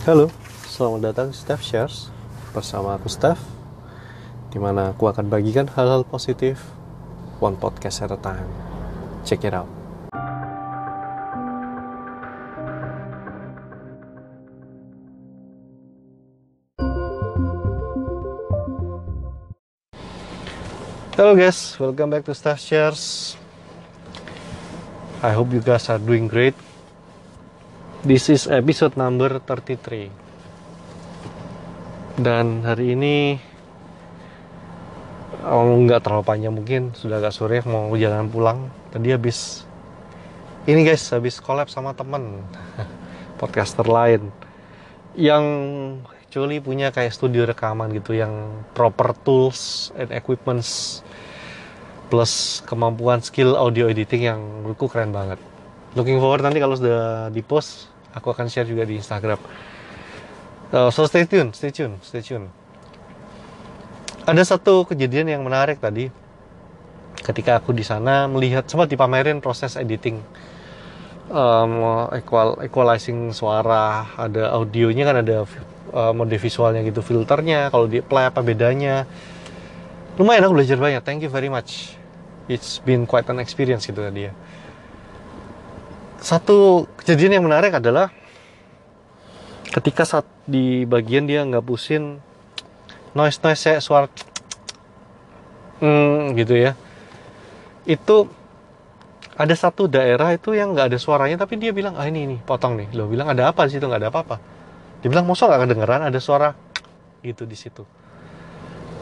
Halo, selamat datang di Steph Shares bersama aku Steph Di mana aku akan bagikan hal-hal positif One podcast at a time. Check it out. Hello guys, welcome back to Steph Shares. I hope you guys are doing great This is episode number 33 Dan hari ini oh, nggak terlalu panjang mungkin Sudah agak sore mau jalan pulang. Tadi habis Ini guys habis collab sama temen Podcaster lain Yang actually punya kayak studio rekaman gitu Yang proper tools and equipments Plus kemampuan skill audio editing yang menurutku keren banget. Looking forward nanti kalau sudah di post aku akan share juga di Instagram. Uh, so stay tune stay tune stay tune ada satu kejadian yang menarik tadi. Ketika aku di sana melihat sempat dipamerin proses editing. Um, equal equalizing suara ada audionya kan ada uh, mode visualnya gitu filternya kalau di play apa bedanya. Lumayan aku belajar banyak. Thank you very much. It's been quite an experience gitu tadi ya satu kejadian yang menarik adalah ketika saat di bagian dia nggak pusin noise noise saya suara hmm, gitu ya. Itu ada satu daerah itu yang nggak ada suaranya tapi dia bilang ah ini ini potong nih. Lo bilang ada apa di situ? Nggak ada apa-apa. Dia bilang mosok nggak kedengeran ada suara gitu di situ.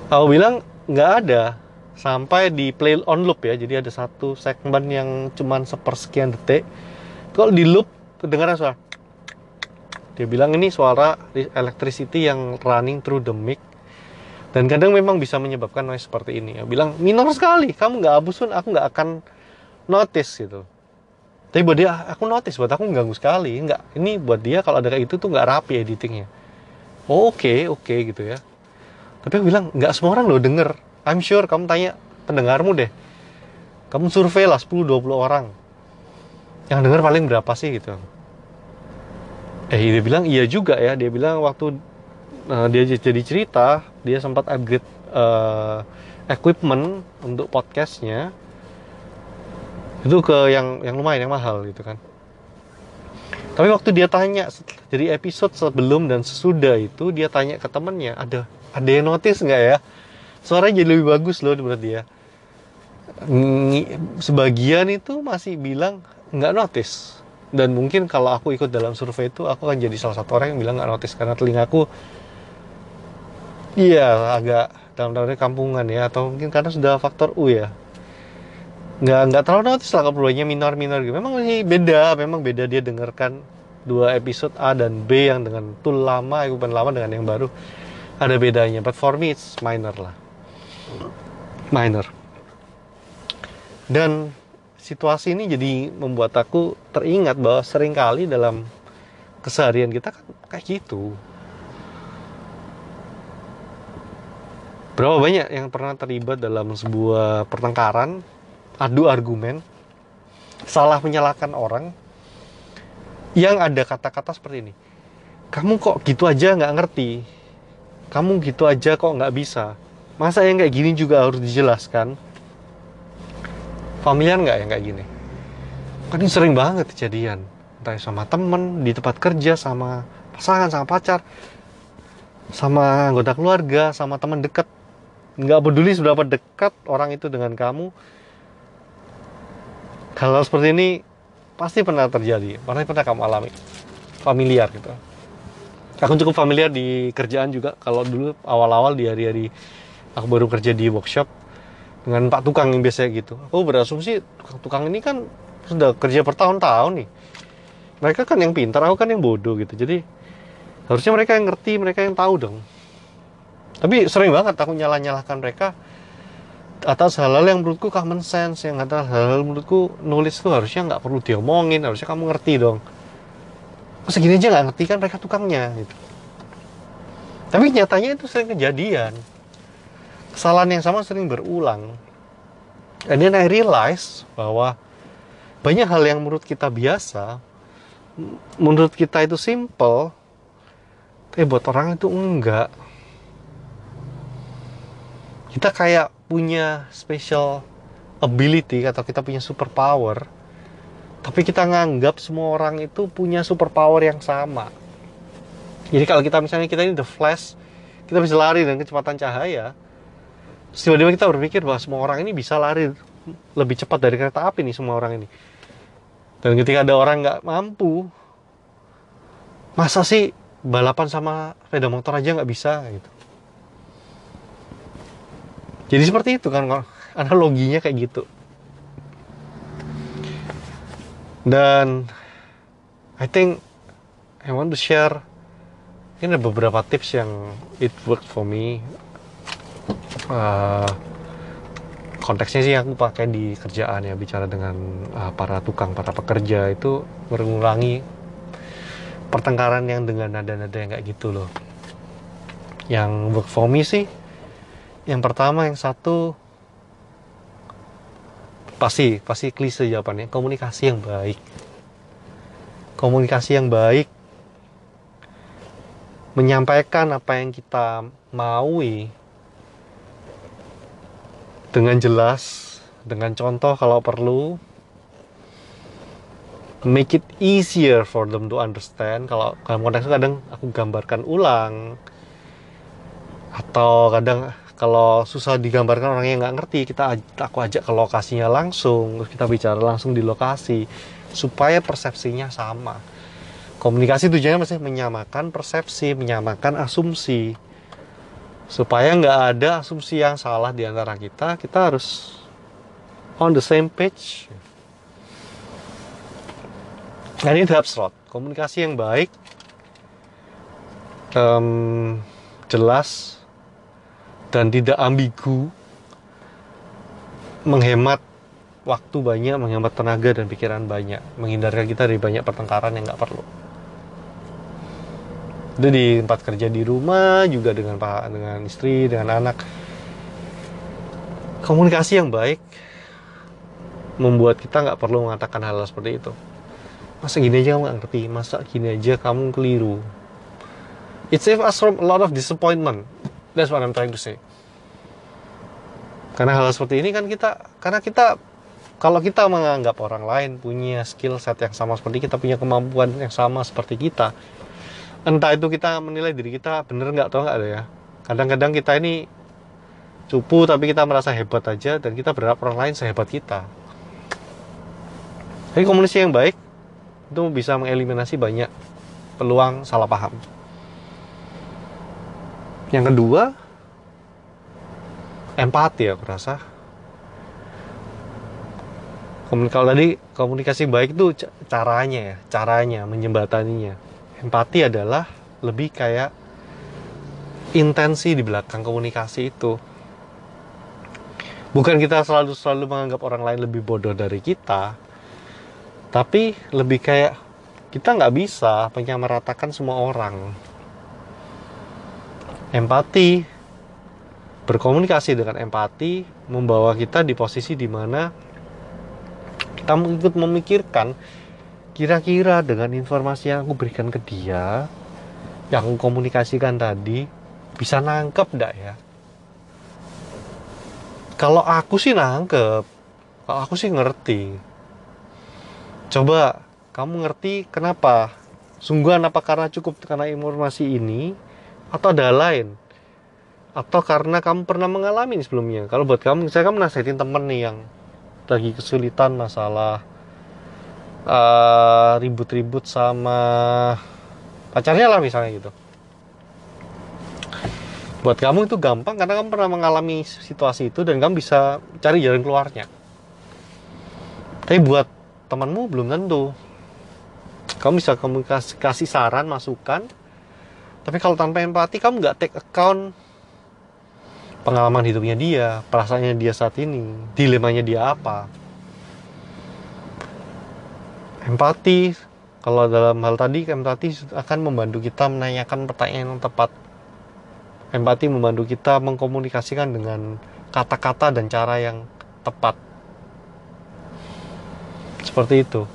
Aku bilang nggak ada. Sampai di play on loop ya jadi ada satu segmen yang cuman sepersekian detik kalau di loop kedengaran suara. Dia bilang ini suara electricity yang running through the mic. Dan kadang memang bisa menyebabkan noise seperti ini. Ya bilang minor sekali. Kamu nggak abusun aku nggak akan notice gitu. Tapi buat dia aku notice. Buat aku mengganggu sekali. Nggak ini buat dia kalau ada kayak itu tuh nggak rapi editingnya. Oh, oke okay, oke okay, gitu ya. Tapi aku bilang nggak semua orang lo denger. I'm sure kamu tanya pendengarmu deh. Kamu survei lah 10-20 orang yang denger paling berapa sih gitu? Eh dia bilang iya juga ya. Dia bilang waktu uh, dia jadi cerita dia sempat upgrade uh, equipment untuk podcastnya. Itu ke yang yang lumayan yang mahal gitu kan. Tapi waktu dia tanya jadi episode sebelum dan sesudah itu dia tanya ke temennya ada ada yang notice nggak ya? Suaranya jadi lebih bagus loh menurut dia. Sebagian itu masih bilang nggak notice. Dan mungkin kalau aku ikut dalam survei itu aku akan jadi salah satu orang yang bilang nggak notice. Karena telingaku iya agak dalam tanda kampungan ya. Atau mungkin karena sudah faktor U ya. Nggak nggak terlalu notice lah keperluannya minor minor gitu. Memang ini beda memang beda dia dengarkan dua episode A dan B yang dengan tool lama equipment lama dengan yang baru. Ada bedanya but for me it's minor lah. Minor. Dan situasi ini jadi membuat aku teringat bahwa sering kali dalam keseharian kita kan kayak gitu. Berapa banyak yang pernah terlibat dalam sebuah pertengkaran, adu argumen, salah menyalahkan orang, yang ada kata-kata seperti ini. Kamu kok gitu aja nggak ngerti? Kamu gitu aja kok nggak bisa? Masa yang kayak gini juga harus dijelaskan? Familiar nggak yang kayak gini? Kan ini sering banget kejadian entah sama temen di tempat kerja sama pasangan sama pacar sama anggota keluarga sama teman dekat nggak peduli seberapa dekat orang itu dengan kamu. Hal-hal seperti ini pasti pernah terjadi pasti pernah kamu alami. Familiar gitu. Aku cukup familiar di kerjaan juga. Kalau dulu awal-awal di hari-hari aku baru kerja di workshop dengan pak tukang yang biasa gitu. Aku berasumsi tukang ini kan sudah kerja bertahun-tahun nih. Mereka kan yang pintar aku kan yang bodoh gitu. Jadi harusnya mereka yang ngerti mereka yang tahu dong. Tapi sering banget aku nyalah-nyalahkan mereka atas hal-hal yang menurutku common sense yang atas hal-hal menurutku nulis tuh harusnya nggak perlu diomongin harusnya kamu ngerti dong. Segini aja nggak ngerti kan mereka tukangnya gitu. Tapi nyatanya itu sering kejadian kesalahan yang sama sering berulang. And then I realize bahwa banyak hal yang menurut kita biasa, menurut kita itu simple, tapi buat orang itu enggak kita kayak punya special ability atau kita punya super power tapi kita nganggap semua orang itu punya super power yang sama jadi kalau kita misalnya kita ini the flash kita bisa lari dengan kecepatan cahaya tiba-tiba kita berpikir bahwa semua orang ini bisa lari lebih cepat dari kereta api nih semua orang ini. Dan ketika ada orang nggak mampu masa sih balapan sama sepeda motor aja nggak bisa gitu? Jadi seperti itu kan analoginya kayak gitu. Dan I think I want to share ini ada beberapa tips yang it worked for me uh, konteksnya sih aku pakai di kerjaan ya bicara dengan uh, para tukang para pekerja itu mengurangi pertengkaran yang dengan nada-nada yang kayak gitu loh. Yang work for me sih yang pertama yang satu pasti pasti klise jawabannya komunikasi yang baik. Komunikasi yang baik menyampaikan apa yang kita maui dengan jelas, dengan contoh kalau perlu, make it easier for them to understand. Kalau dalam konteks kadang aku gambarkan ulang, atau kadang kalau susah digambarkan orang yang nggak ngerti, kita aku ajak ke lokasinya langsung, terus kita bicara langsung di lokasi, supaya persepsinya sama komunikasi tujuannya masih menyamakan persepsi, menyamakan asumsi. Supaya nggak ada asumsi yang salah di antara kita, kita harus on the same page. Dan ini tahap slot. Komunikasi yang baik, um, jelas, dan tidak ambigu, menghemat waktu banyak, menghemat tenaga dan pikiran banyak, menghindarkan kita dari banyak pertengkaran yang nggak perlu itu di tempat kerja di rumah juga dengan pak dengan istri dengan anak. Komunikasi yang baik membuat kita nggak perlu mengatakan hal, hal seperti itu. Masa gini aja kamu nggak ngerti? Masa gini aja kamu keliru? It save us from a lot of disappointment. That's what I'm trying to say. Karena hal, hal seperti ini kan kita karena kita kalau kita menganggap orang lain punya skill set yang sama seperti kita punya kemampuan yang sama seperti kita entah itu kita menilai diri kita bener nggak atau nggak ada ya. Kadang-kadang kita ini cupu tapi kita merasa hebat aja dan kita berharap orang lain sehebat kita. Jadi komunikasi yang baik itu bisa mengeliminasi banyak peluang salah paham. Yang kedua empati ya aku rasa. Kalau tadi komunikasi baik itu caranya ya caranya menjembataninya empati adalah lebih kayak intensi di belakang komunikasi itu. Bukan kita selalu selalu menganggap orang lain lebih bodoh dari kita tapi lebih kayak kita nggak bisa menyamaratakan semua orang. Empati berkomunikasi dengan empati membawa kita di posisi di mana kita ikut memikirkan kira-kira dengan informasi yang aku berikan ke dia yang komunikasikan tadi bisa nangkep ndak ya? Kalau aku sih nangkep kalau aku sih ngerti. Coba kamu ngerti kenapa? Sungguhan apa karena cukup karena informasi ini atau ada lain? Atau karena kamu pernah mengalami sebelumnya? Kalau buat kamu saya kamu nasihatin temen nih yang lagi kesulitan masalah eh, ribut-ribut sama pacarnya lah misalnya gitu. Buat kamu itu gampang karena kamu pernah mengalami situasi itu dan kamu bisa cari jalan keluarnya. Tapi buat temanmu belum tentu. Kamu bisa kamu kasih saran masukan. Tapi kalau tanpa empati kamu nggak take account pengalaman hidupnya dia perasaannya dia saat ini dilemanya dia apa empati. Kalau dalam hal tadi empati akan membantu kita menanyakan pertanyaan yang tepat. Empati membantu kita mengkomunikasikan dengan kata-kata dan cara yang tepat. Seperti itu.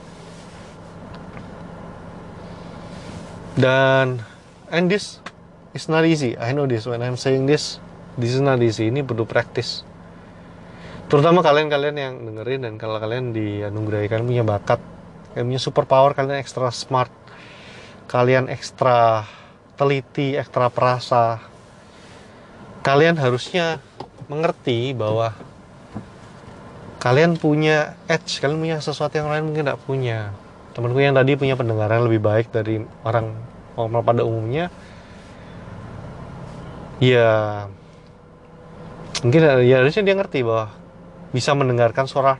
Dan and this is not easy. I know this. When I'm saying this this is not easy. Ini perlu practice terutama kalian-kalian yang dengerin dan kalau kalian dianugerahi kalian punya bakat kalian punya super power kalian ekstra smart. Kalian ekstra teliti ekstra perasa. Kalian harusnya mengerti bahwa kalian punya edge kalian punya sesuatu yang lain mungkin tidak punya. Temanku yang tadi punya pendengaran lebih baik dari orang orang pada umumnya. Ya mungkin ya harusnya dia ngerti bahwa bisa mendengarkan suara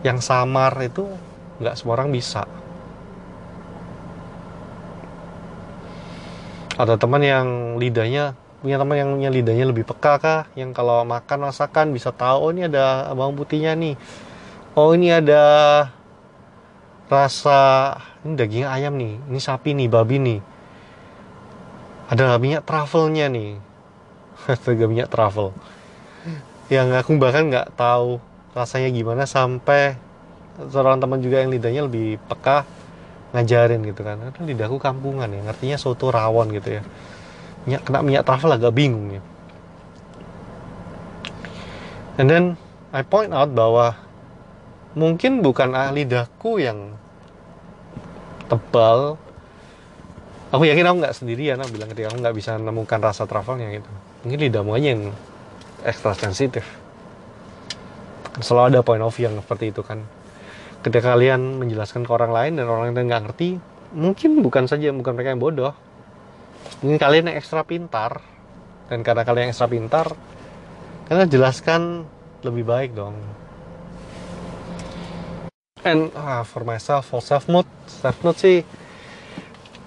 yang samar itu nggak semua orang bisa. Ada teman yang lidahnya punya teman yang punya lidahnya lebih peka kah? Yang kalau makan masakan bisa tahu oh ini ada bawang putihnya nih. Oh ini ada rasa ini daging ayam nih ini sapi nih babi nih. Ada minyak truffle-nya nih. Ada minyak truffle. Yang aku bahkan nggak tahu rasanya gimana sampai seorang teman juga yang lidahnya lebih peka ngajarin gitu kan. Karena lidahku kampungan ya ngertinya soto rawon gitu ya. Minyak kena minyak truffle agak bingung ya. And then I point out bahwa mungkin bukan ah, lidahku yang tebal. Aku yakin aku nggak sendirian aku bilang ketika aku nggak bisa menemukan rasa truffle-nya gitu. Mungkin lidahmu aja yang ekstra sensitif selalu ada point of view yang seperti itu kan. Ketika kalian menjelaskan ke orang lain dan orang lain nggak ngerti mungkin bukan saja bukan mereka yang bodoh. Mungkin kalian yang ekstra pintar. Dan karena kalian yang ekstra pintar kalian jelaskan lebih baik dong. And uh, for myself for self mood self mood sih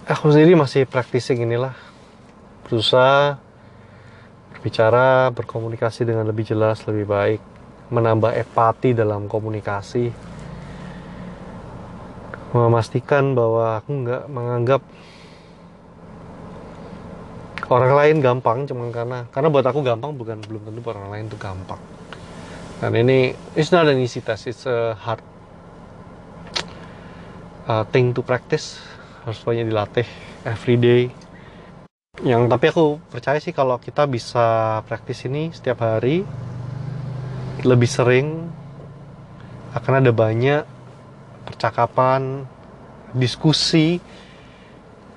aku sendiri masih practicing inilah. Berusaha berbicara berkomunikasi dengan lebih jelas lebih baik menambah empati dalam komunikasi. Memastikan bahwa aku nggak menganggap orang lain gampang cuman karena karena buat aku gampang bukan belum tentu orang lain itu gampang. Dan ini it's not an easy test it's a hard uh, thing to practice. Harus banyak dilatih every day. Yang tapi aku percaya sih kalau kita bisa praktis ini setiap hari lebih sering akan ada banyak percakapan diskusi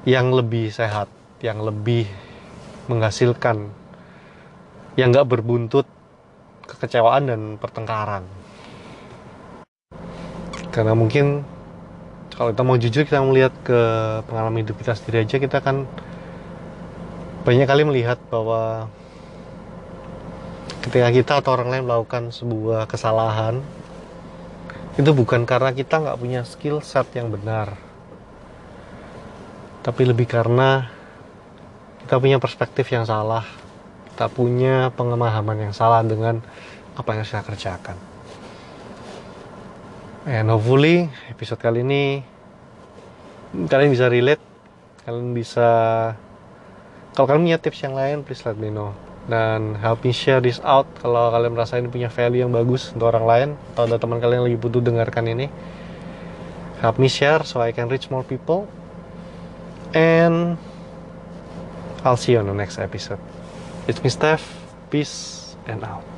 yang lebih sehat yang lebih menghasilkan yang nggak berbuntut kekecewaan dan pertengkaran. Karena mungkin kalau kita mau jujur kita melihat ke pengalaman hidup kita sendiri aja kita kan banyak kali melihat bahwa ketika kita atau orang lain melakukan sebuah kesalahan itu bukan karena kita nggak punya skill set yang benar tapi lebih karena kita punya perspektif yang salah kita punya pengemahaman yang salah dengan apa yang saya kerjakan. And hopefully episode kali ini kalian bisa relate, kalian bisa kalau kalian punya tips yang lain please let me know dan help me share this out kalau kalian merasa ini punya value yang bagus untuk orang lain atau ada teman kalian yang lagi butuh dengarkan ini. Help me share so I can reach more people. And I'll see you on the next episode. It's me Steph. Peace and out